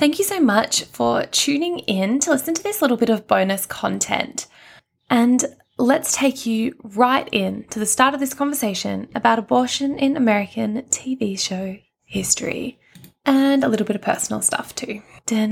Thank you so much for tuning in to listen to this little bit of bonus content. And let's take you right in to the start of this conversation about abortion in American TV show history and a little bit of personal stuff too. This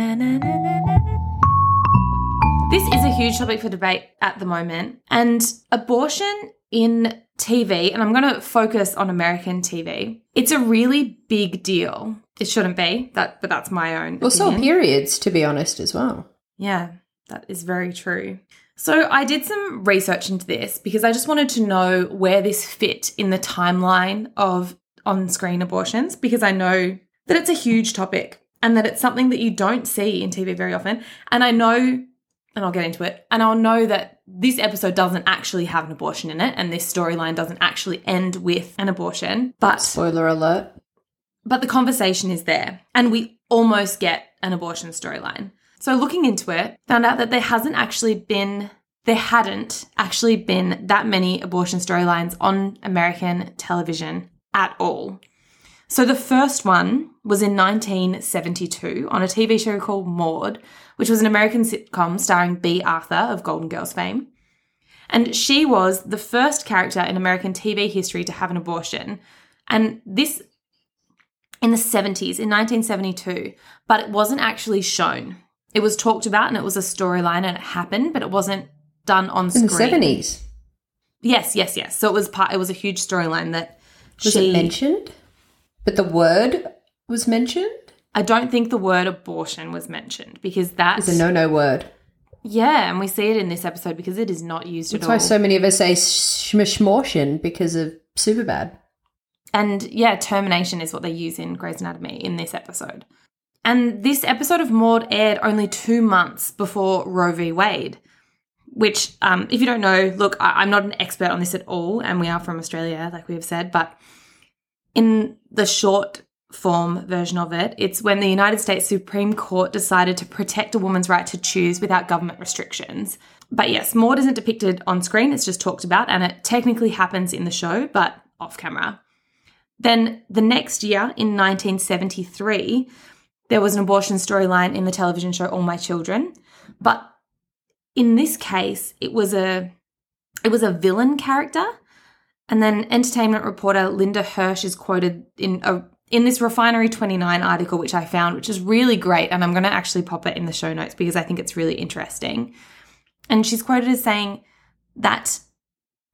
is a huge topic for debate at the moment, and abortion in TV, and I'm going to focus on American TV. It's a really big deal. It shouldn't be that, but that's my own. Well, so periods, to be honest, as well. Yeah, that is very true. So I did some research into this because I just wanted to know where this fit in the timeline of on-screen abortions because I know that it's a huge topic and that it's something that you don't see in TV very often. And I know and I'll get into it. And I'll know that this episode doesn't actually have an abortion in it and this storyline doesn't actually end with an abortion. But Spoiler alert. but the conversation is there and we almost get an abortion storyline. So looking into it, found out that there hasn't actually been there hadn't actually been that many abortion storylines on American television at all. So the first one was in 1972 on a TV show called Maude, which was an American sitcom starring Bea Arthur of Golden Girls fame. And she was the first character in American TV history to have an abortion. And this in the 70s, in 1972, but it wasn't actually shown. It was talked about and it was a storyline and it happened, but it wasn't done on In screen. In the seventies. Yes, yes, yes. So it was part it was a huge storyline that Was she mentioned? But the word was mentioned? I don't think the word abortion was mentioned because that's a no no word. Yeah, and we see it in this episode because it is not used That's at all. That's why so many of us say smishmortion because of Superbad. And yeah, termination is what they use in Grey's Anatomy in this episode. And this episode of Maude aired only two months before Roe v. Wade, which, um, if you don't know, look, I- I'm not an expert on this at all, and we are from Australia, like we have said, but in the short form version of it, it's when the United States Supreme Court decided to protect a woman's right to choose without government restrictions. But yes, Maude isn't depicted on screen, it's just talked about, and it technically happens in the show, but off camera. Then the next year, in 1973, there was an abortion storyline in the television show All My Children. But in this case, it was a it was a villain character. And then entertainment reporter Linda Hirsch is quoted in a in this Refinery 29 article, which I found, which is really great. And I'm going to actually pop it in the show notes because I think it's really interesting. And she's quoted as saying that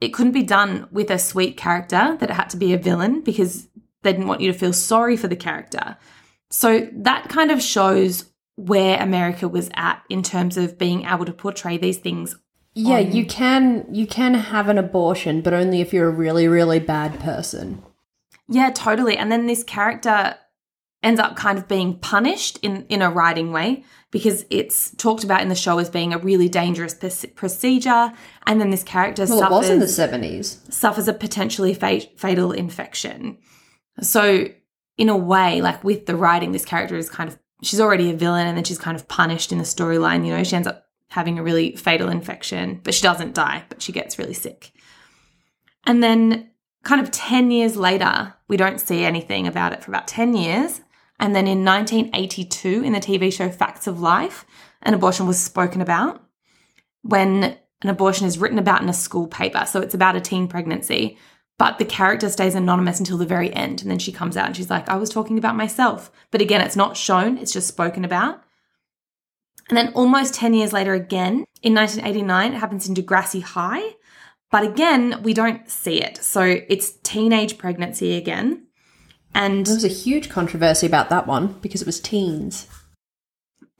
it couldn't be done with a sweet character, that it had to be a villain because they didn't want you to feel sorry for the character. So that kind of shows where America was at in terms of being able to portray these things. Yeah, on- you can you can have an abortion, but only if you're a really really bad person. Yeah, totally. And then this character ends up kind of being punished in in a writing way because it's talked about in the show as being a really dangerous procedure and then this character Well, suffers it was in the seventies. suffers a potentially fa- fatal infection. So, in a way, like with the writing, this character is kind of she's already a villain, and then she's kind of punished in the storyline. You know, she ends up having a really fatal infection, but she doesn't die, but she gets really sick. And then, kind of 10 years later, we don't see anything about it for about 10 years. And then in 1982, in the TV show Facts of Life, an abortion was spoken about when an abortion is written about in a school paper. So it's about a teen pregnancy, but the character stays anonymous until the very end. And then she comes out and she's like, I was talking about myself. But again, it's not shown, it's just spoken about. And then almost 10 years later, again, in 1989, it happens in Degrassi High. But again, we don't see it. So it's teenage pregnancy again. And There was a huge controversy about that one because it was teens.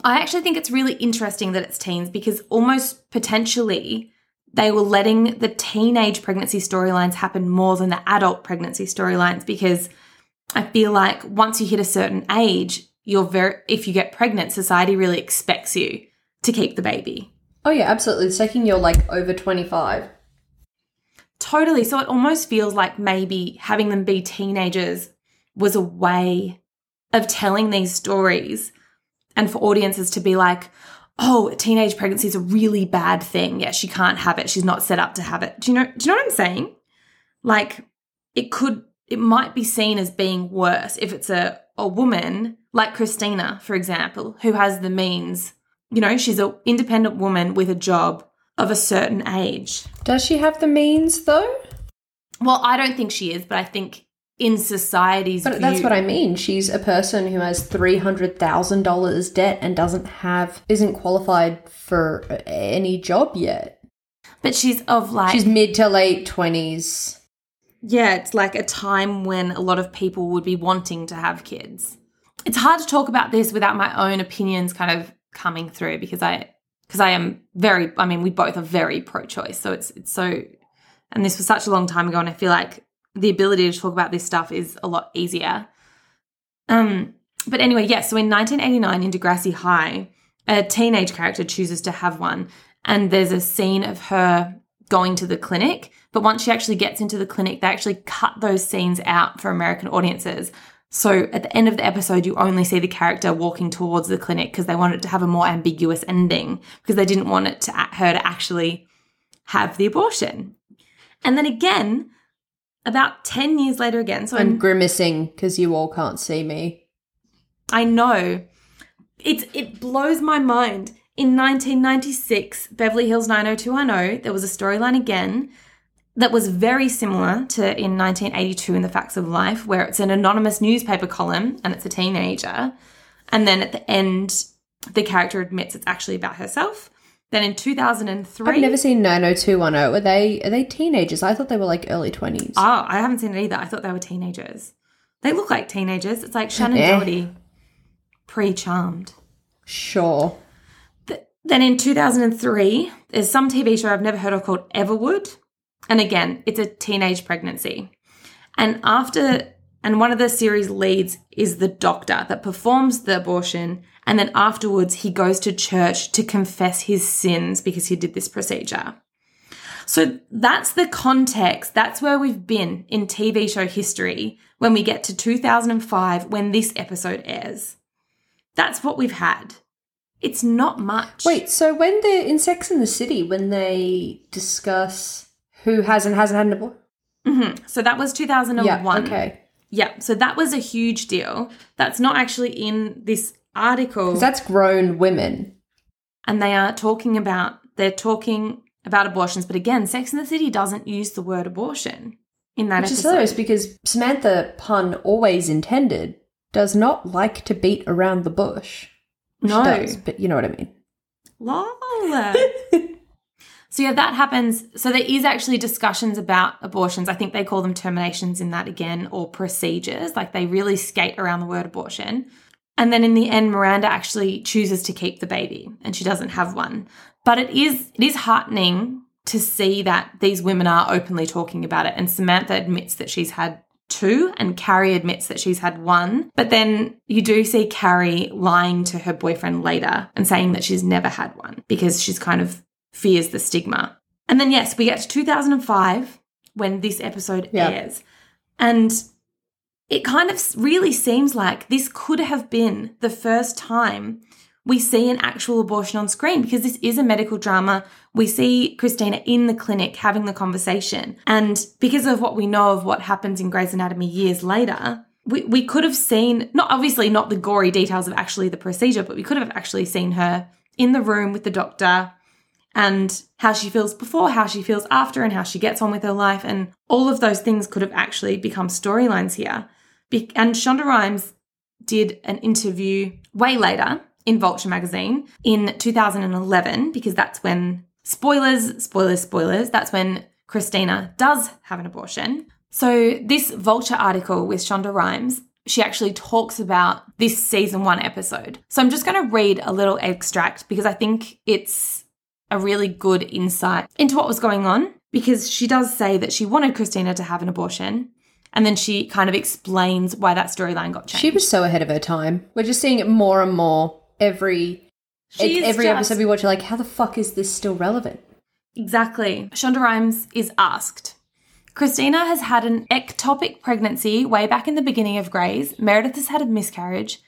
I actually think it's really interesting that it's teens because almost potentially they were letting the teenage pregnancy storylines happen more than the adult pregnancy storylines because I feel like once you hit a certain age, you're very if you get pregnant, society really expects you to keep the baby. Oh yeah, absolutely. It's taking you're like over twenty five. Totally. So it almost feels like maybe having them be teenagers was a way of telling these stories and for audiences to be like, oh, teenage pregnancy is a really bad thing. Yeah, she can't have it. She's not set up to have it. Do you know do you know what I'm saying? Like it could it might be seen as being worse if it's a, a woman like Cristina, for example, who has the means. You know, she's an independent woman with a job of a certain age. Does she have the means though? Well, I don't think she is, but I think in society's But that's what I mean. She's a person who has three hundred thousand dollars debt and doesn't have isn't qualified for any job yet. But she's of like She's mid to late twenties. Yeah, it's like a time when a lot of people would be wanting to have kids. It's hard to talk about this without my own opinions kind of coming through because I because I am very I mean we both are very pro-choice. So it's it's so and this was such a long time ago and I feel like the ability to talk about this stuff is a lot easier. Um but anyway, yes, so in 1989 in Degrassi High, a teenage character chooses to have one and there's a scene of her going to the clinic. But once she actually gets into the clinic, they actually cut those scenes out for American audiences. So at the end of the episode, you only see the character walking towards the clinic because they wanted to have a more ambiguous ending because they didn't want it to her to actually have the abortion. And then again, about 10 years later again, so I'm in- grimacing because you all can't see me. I know. It's it blows my mind. In 1996, Beverly Hills 90210, there was a storyline again that was very similar to in 1982 in The Facts of Life, where it's an anonymous newspaper column and it's a teenager. And then at the end, the character admits it's actually about herself. Then in 2003, I've never seen 90210. Are they are they teenagers? I thought they were like early 20s. Oh, I haven't seen it either. I thought they were teenagers. They look like teenagers. It's like Shannen Eh. Doherty, pre-charmed. Sure. Th- Then in 2003, there's some TV show I've never heard of called Everwood. And again, it's a teenage pregnancy. And after, and one of the series leads is the doctor that performs the abortion. And then afterwards, he goes to church to confess his sins because he did this procedure. So that's the context. That's where we've been in TV show history when we get to 2005 when this episode airs. That's what we've had. It's not much. Wait, so when they're in Sex in the City, when they discuss who has and hasn't had an abortion? Mhm. So that was 2001. Yeah, okay. Yeah, so that was a huge deal. That's not actually in this article. that's grown women. and they are talking about, they're talking about abortions. But again, Sex in the City doesn't use the word abortion in that Which is episode. hilarious because Samantha Pun always intended does not like to beat around the bush. She no. does, but you know what I mean. Lol. so yeah, that happens. So there is actually discussions about abortions. I think they call them terminations in that again, or procedures. Like they really skate around the word abortion. And then in the end, Miranda actually chooses to keep the baby, and she doesn't have one. But it is it is heartening to see that these women are openly talking about it. And Samantha admits that she's had two, and Carrie admits that she's had one. But then you do see Carrie lying to her boyfriend later and saying that she's never had one because she's kind of fears the stigma. And then, yes, we get to 2005 when this episode Yeah. airs. And it kind of really seems like this could have been the first time we see an actual abortion on screen because this is a medical drama. We see Cristina in the clinic having the conversation. And because of what we know of what happens in Grey's Anatomy years later, we, we could have seen, not obviously not the gory details of actually the procedure, but we could have actually seen her in the room with the doctor and how she feels before, how she feels after, and how she gets on with her life. And all of those things could have actually become storylines here. Be- and Shonda Rhimes did an interview way later in Vulture magazine in 2011 because that's when spoilers, spoilers, spoilers, that's when Cristina does have an abortion. So this Vulture article with Shonda Rhimes, she actually talks about this season 1 episode. So I'm just going to read a little extract because I think it's a really good insight into what was going on because she does say that she wanted Cristina to have an abortion and then she kind of explains why that storyline got changed. She was so ahead of her time. We're just seeing it more and more every every just- episode we watch. You're like, how the fuck is this still relevant? Exactly. Shonda Rhimes is asked. Cristina has had an ectopic pregnancy way back in the beginning of Grey's. Meredith has had a miscarriage.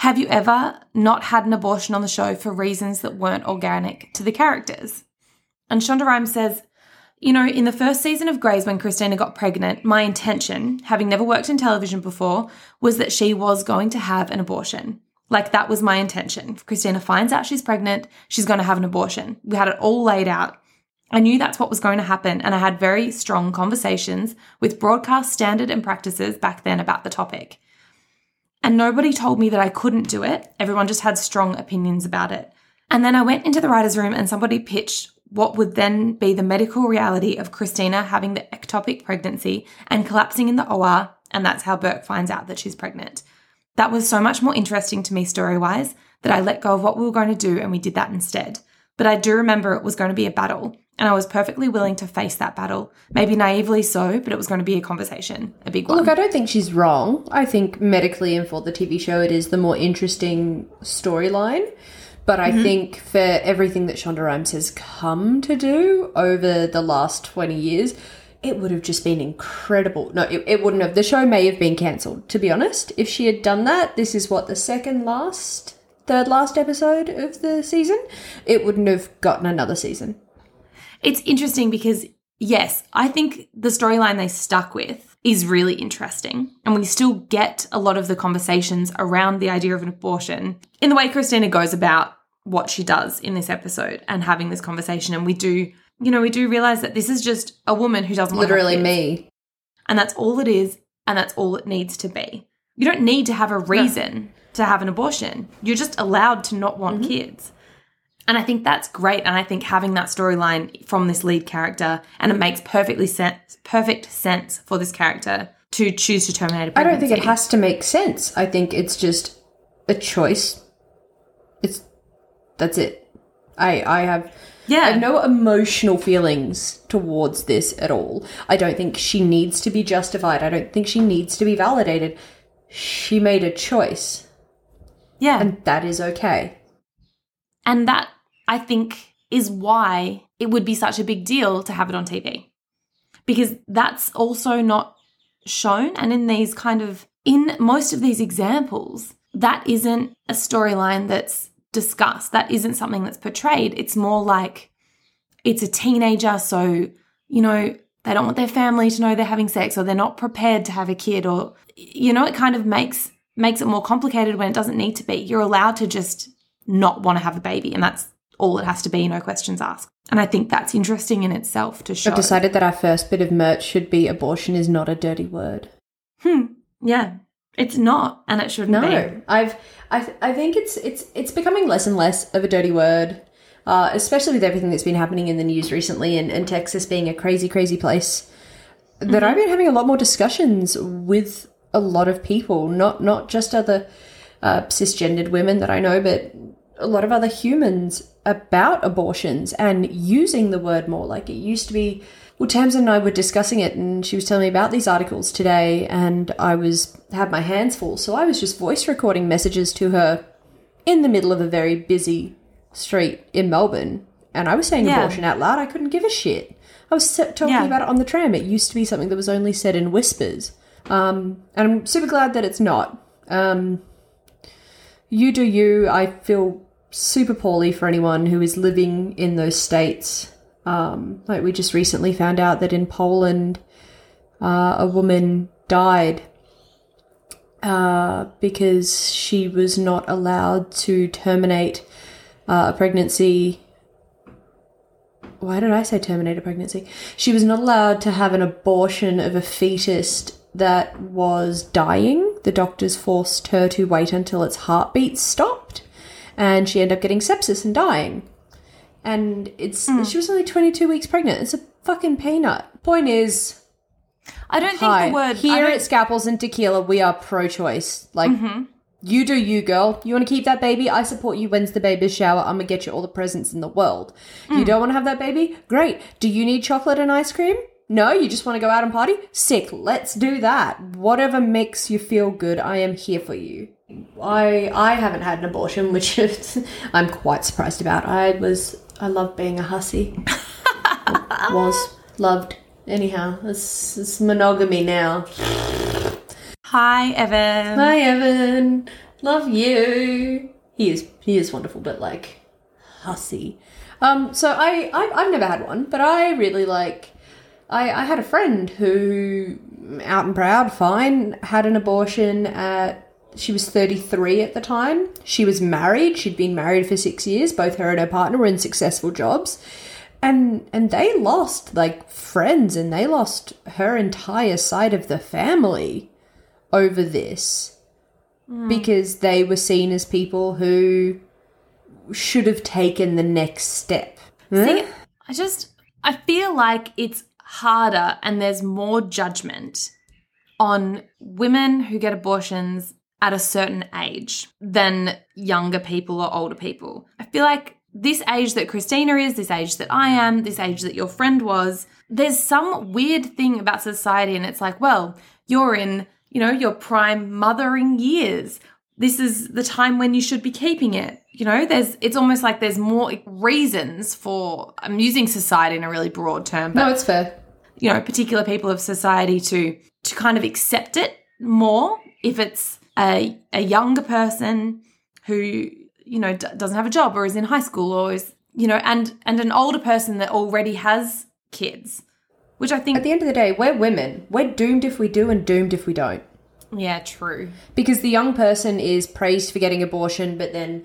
Have you ever not had an abortion on the show for reasons that weren't organic to the characters? And Shonda Rhimes says, You know, in the first season of Grey's, when Cristina got pregnant, my intention, having never worked in television before, was that she was going to have an abortion. Like, that was my intention. If Cristina finds out she's pregnant, she's going to have an abortion. We had it all laid out. I knew that's what was going to happen, and I had very strong conversations with broadcast standard and practices back then about the topic. And nobody told me that I couldn't do it. Everyone just had strong opinions about it. And then I went into the writer's room and somebody pitched what would then be the medical reality of Cristina having the ectopic pregnancy and collapsing in the OR, and that's how Burke finds out that she's pregnant. That was so much more interesting to me story wise that I let go of what we were going to do and we did that instead. But I do remember it was going to be a battle, and I was perfectly willing to face that battle. Maybe naively so, but it was going to be a conversation, a big one. Look, I don't think she's wrong. I think medically and for the TV show, it is the more interesting storyline. But I mm-hmm. think for everything that Shonda Rhimes has come to do over the last 20 years, it would have just been incredible. No, it, it wouldn't have. The show may have been cancelled, to be honest. If she had done that, this is what the second last, third last episode of the season, it wouldn't have gotten another season. It's interesting because, yes, I think the storyline they stuck with is really interesting. And we still get a lot of the conversations around the idea of an abortion in the way Cristina goes about what she does in this episode and having this conversation. And we do, you know, we do realize that this is just a woman who doesn't want to Literally me. And that's all it is. And that's all it needs to be. You don't need to have a reason to have an abortion. You're just allowed to not want mm-hmm. kids. And I think that's great. And I think having that storyline from this lead character, and it makes perfectly sense, perfect sense for this character to choose to terminate a pregnancy. I don't think it has to make sense. I think it's just a choice. It's that's it. I I have Yeah. I have no emotional feelings towards this at all. I don't think she needs to be justified. I don't think she needs to be validated. She made a choice, yeah. and that is okay. And that, I think, is why it would be such a big deal to have it on TV. Because that's also not shown. And in these kind of, in most of these examples, that isn't a storyline that's discussed. That isn't something that's portrayed. It's more like it's a teenager. So, you know, they don't want their family to know they're having sex or they're not prepared to have a kid or, you know, it kind of makes makes it more complicated when it doesn't need to be. You're allowed to just not want to have a baby, and that's all it has to be, no questions asked. And I think that's interesting in itself to show. I've decided that our first bit of merch should be abortion is not a dirty word. hmm, yeah, it's not, and it shouldn't be. No, I've I I think it's it's it's becoming less and less of a dirty word, uh, especially with everything that's been happening in the news recently, and, and Texas being a crazy crazy place. That I've been having a lot more discussions with a lot of people, not not just other uh, cisgendered women that I know, but a lot of other humans about abortions and using the word more. Like it used to be. Well, Tamsin and I were discussing it, and she was telling me about these articles today, and I was had my hands full, so I was just voice recording messages to her in the middle of a very busy street in Melbourne, and I was saying Yeah. abortion out loud. I couldn't give a shit. I was talking Yeah. about it on the tram. It used to be something that was only said in whispers, um, and I'm super glad that it's not. Um, you do you. I feel super poorly for anyone who is living in those states. Um, like we just recently found out that in Poland, uh, a woman died uh, because she was not allowed to terminate uh, a pregnancy. Why did I say terminate a pregnancy? She was not allowed to have an abortion of a fetus that was dying. The doctors forced her to wait until its heartbeat stopped, and she ended up getting sepsis and dying. And it's hmm. she was only 22 weeks pregnant. It's a fucking peanut. Point is, I don't think Hi. the word Here at Scalpels and Tequila, we are pro-choice. Like, mm-hmm. you do you, girl. You want to keep that baby? I support you. When's the baby's shower? I'm gonna get you all the presents in the world. You hmm. don't want to have that baby? Great. Do you need chocolate and ice cream? No, you just want to go out and party? Sick. Let's do that. Whatever makes you feel good, I am here for you. I I haven't had an abortion, which is, I'm quite surprised about. I was I love being a hussy. was loved. Anyhow, it's, it's monogamy now. Hi, Evan. Hi, Evan. Love you. He is he is wonderful, but like, hussy. Um, so I, I I've never had one, but I really like. I I had a friend who, out and proud, fine, had an abortion at. She was 33 at the time. She was married. She'd been married for six years. Both her and her partner were in successful jobs and and they lost like friends and they lost her entire side of the family over this hmm. because they were seen as people who should have taken the next step. See, I just I feel like it's harder and there's more judgment on women who get abortions at a certain age than younger people or older people. I feel like this age that Cristina is, this age that I am, this age that your friend was, there's some weird thing about society and it's like, well, you're in, you know, your prime mothering years. This is the time when you should be keeping it. You know, there's it's almost like there's more reasons for I'm using society in a really broad term, but No, it's fair. You know particular people of society to to kind of accept it more if it's a a younger person who you know d- doesn't have a job or is in high school or is you know and and an older person that already has kids which i think At the end of the day, we're women. We're doomed if we do and doomed if we don't. yeah true Because the young person is praised for getting abortion, but then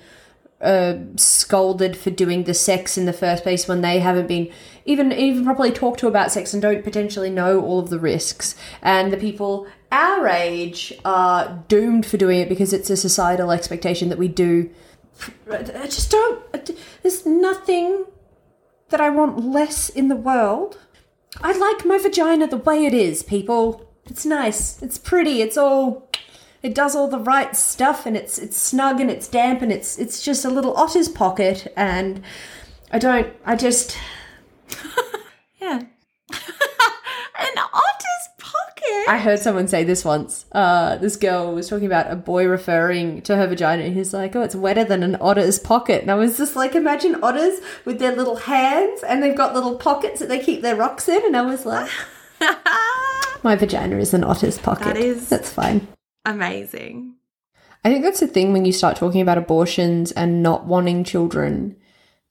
uh, scolded for doing the sex in the first place when they haven't been even even properly talked to about sex and don't potentially know all of the risks. And the people our age are doomed for doing it because it's a societal expectation that we do. I just don't. There's nothing that I want less in the world. I like my vagina the way it is, people. It's nice. It's pretty. It's all it does all the right stuff and it's it's snug and it's damp and it's it's just a little otter's pocket and I don't I just yeah an otter's pocket I heard someone say this once. Uh, this girl was talking about a boy referring to her vagina, and he's like, "Oh, it's wetter than an otter's pocket." And I was just like, imagine otters with their little hands, and they've got little pockets that they keep their rocks in. And I was like, my vagina is an otter's pocket. That is- that's fine. amazing I think that's the thing when you start talking about abortions and not wanting children,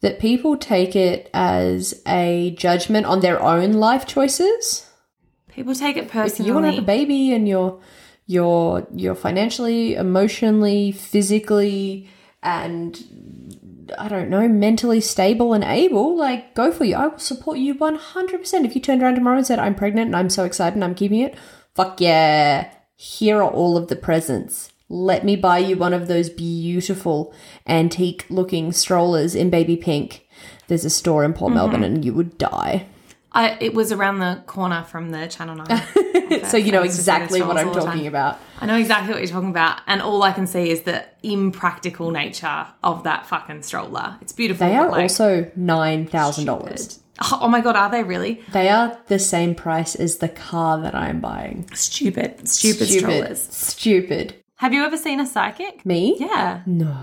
that people take it as a judgment on their own life choices. people take it If personally you want to have a baby and you're you're you're financially, emotionally, physically, and I don't know, mentally stable and able, like go for you. I will support you one hundred percent. If you turned around tomorrow and said, "I'm pregnant and I'm so excited and I'm keeping it," fuck yeah! Here are all of the presents. Let me buy you one of those beautiful antique looking strollers in baby pink. There's a store in Port Melbourne mm-hmm. and you would die. I, it was around the corner from the channel 9 So you know I used to see the exactly what I'm talking about. I know exactly what you're talking about, and all I can see is the impractical nature of that fucking stroller. It's beautiful. They are like, also nine thousand dollars. Oh, oh my god, are they really They are the same price as the car that I'm buying. stupid? Stupid, strollers. Stupid. Have you ever seen a psychic? Me? Yeah. No.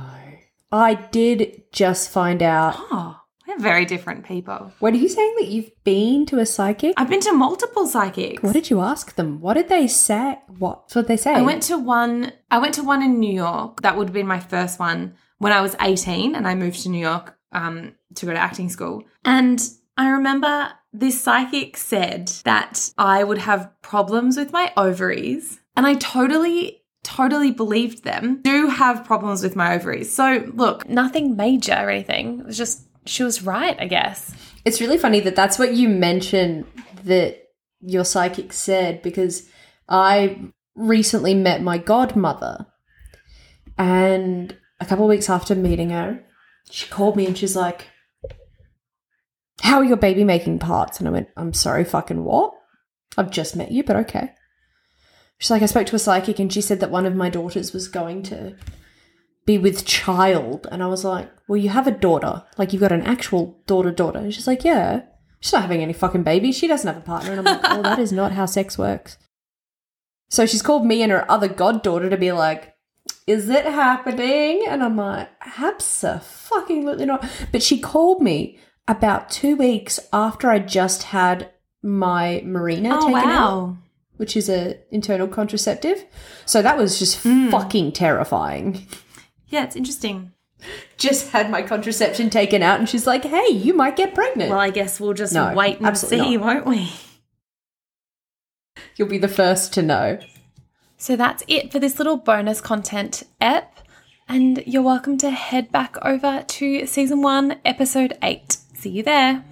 I did just find out. Oh, we're very different people. What are you saying that you've been to a psychic? I've been to multiple psychics. What did you ask them? What did they say? What? What did they say? I went to one. I went to one in New York. That would have been my first one when I was 18, and I moved to New York um, to go to acting school. And I remember this psychic said that I would have problems with my ovaries, and I totally. Totally believed them. Do have problems with my ovaries. So, look, nothing major or anything. It was just, she was right, I guess. It's really funny that that's what you mentioned that your psychic said because I recently met my godmother and a couple of weeks after meeting her, she called me and she's like, How are your baby making parts? And I went, I'm sorry, fucking what? I've just met you, but okay. She's like, I spoke to a psychic and she said that one of my daughters was going to be with child. And I was like, Well, you have a daughter. Like, you've got an actual daughter, daughter. And she's like, Yeah. She's not having any fucking babies. She doesn't have a partner. And I'm like, Oh, that is not how sex works. So she's called me and her other goddaughter to be like, Is it happening? And I'm like, Absolutely not. But she called me about two weeks after I just had my Mirena Oh, taken out wow. Which is a internal contraceptive. So that was just hmm. fucking terrifying. Yeah, it's interesting. just had my contraception taken out and she's like, hey, you might get pregnant. Well, I guess we'll just No, wait and see, not. won't we? You'll be the first to know. So that's it for this little bonus content ep. And you're welcome to head back over to season one, episode eight. See you there.